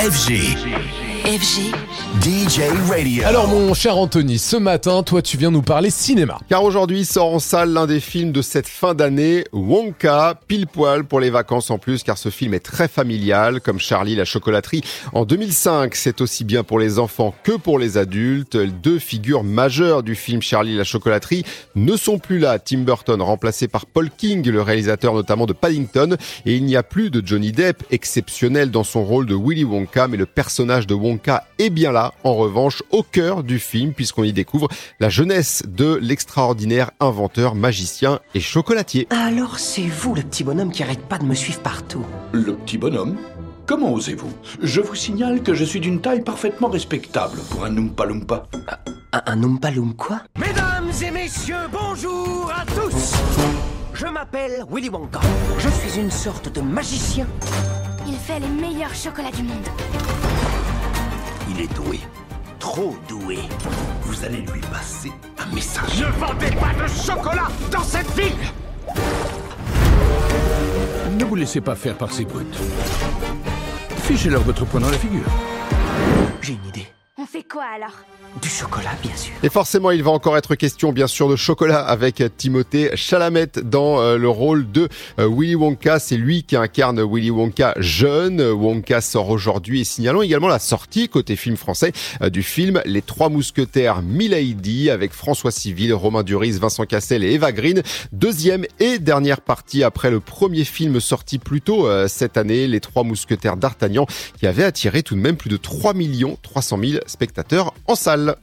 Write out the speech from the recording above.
FG. FG. DJ Radio. Alors mon cher Anthony, ce matin, toi tu viens nous parler cinéma. Car aujourd'hui sort en salle l'un des films de cette fin d'année, Wonka, pile poil pour les vacances en plus, car ce film est très familial, comme Charlie la chocolaterie. En 2005, c'est aussi bien pour les enfants que pour les adultes. Deux figures majeures du film Charlie la chocolaterie ne sont plus là. Tim Burton remplacé par Paul King, le réalisateur notamment de Paddington, et il n'y a plus de Johnny Depp, exceptionnel dans son rôle de Willy Wonka, mais le personnage de Wonka est bien là, en revanche, au cœur du film, puisqu'on y découvre la jeunesse de l'extraordinaire inventeur, magicien et chocolatier. Alors c'est vous le petit bonhomme qui arrête pas de me suivre partout. Le petit bonhomme Comment osez-vous? Je vous signale que je suis d'une taille parfaitement respectable pour un Oompa Loompa. Un, un Oompa quoi Mesdames et messieurs, bonjour à tous Je m'appelle Willy Wonka. Je suis une sorte de magicien. Il fait les meilleurs chocolats du monde. Il est doué. Trop doué. Vous allez lui passer un message. Ne vendez pas de chocolat dans cette ville Ne vous laissez pas faire par ces brutes. Fichez-leur votre poing dans la figure. J'ai une idée. On fait quoi alors? Du chocolat, bien sûr. Et forcément, il va encore être question, bien sûr, de chocolat avec Timothée Chalamet dans euh, le rôle de euh, Willy Wonka. C'est lui qui incarne Willy Wonka jeune. Wonka sort aujourd'hui et signalons également la sortie côté film français euh, du film Les Trois Mousquetaires Milady avec François Civil, Romain Duris, Vincent Cassel et Eva Green. Deuxième et dernière partie après le premier film sorti plus tôt euh, cette année, Les Trois Mousquetaires d'Artagnan, qui avait attiré tout de même plus de 3 300 000 spectateurs en salle.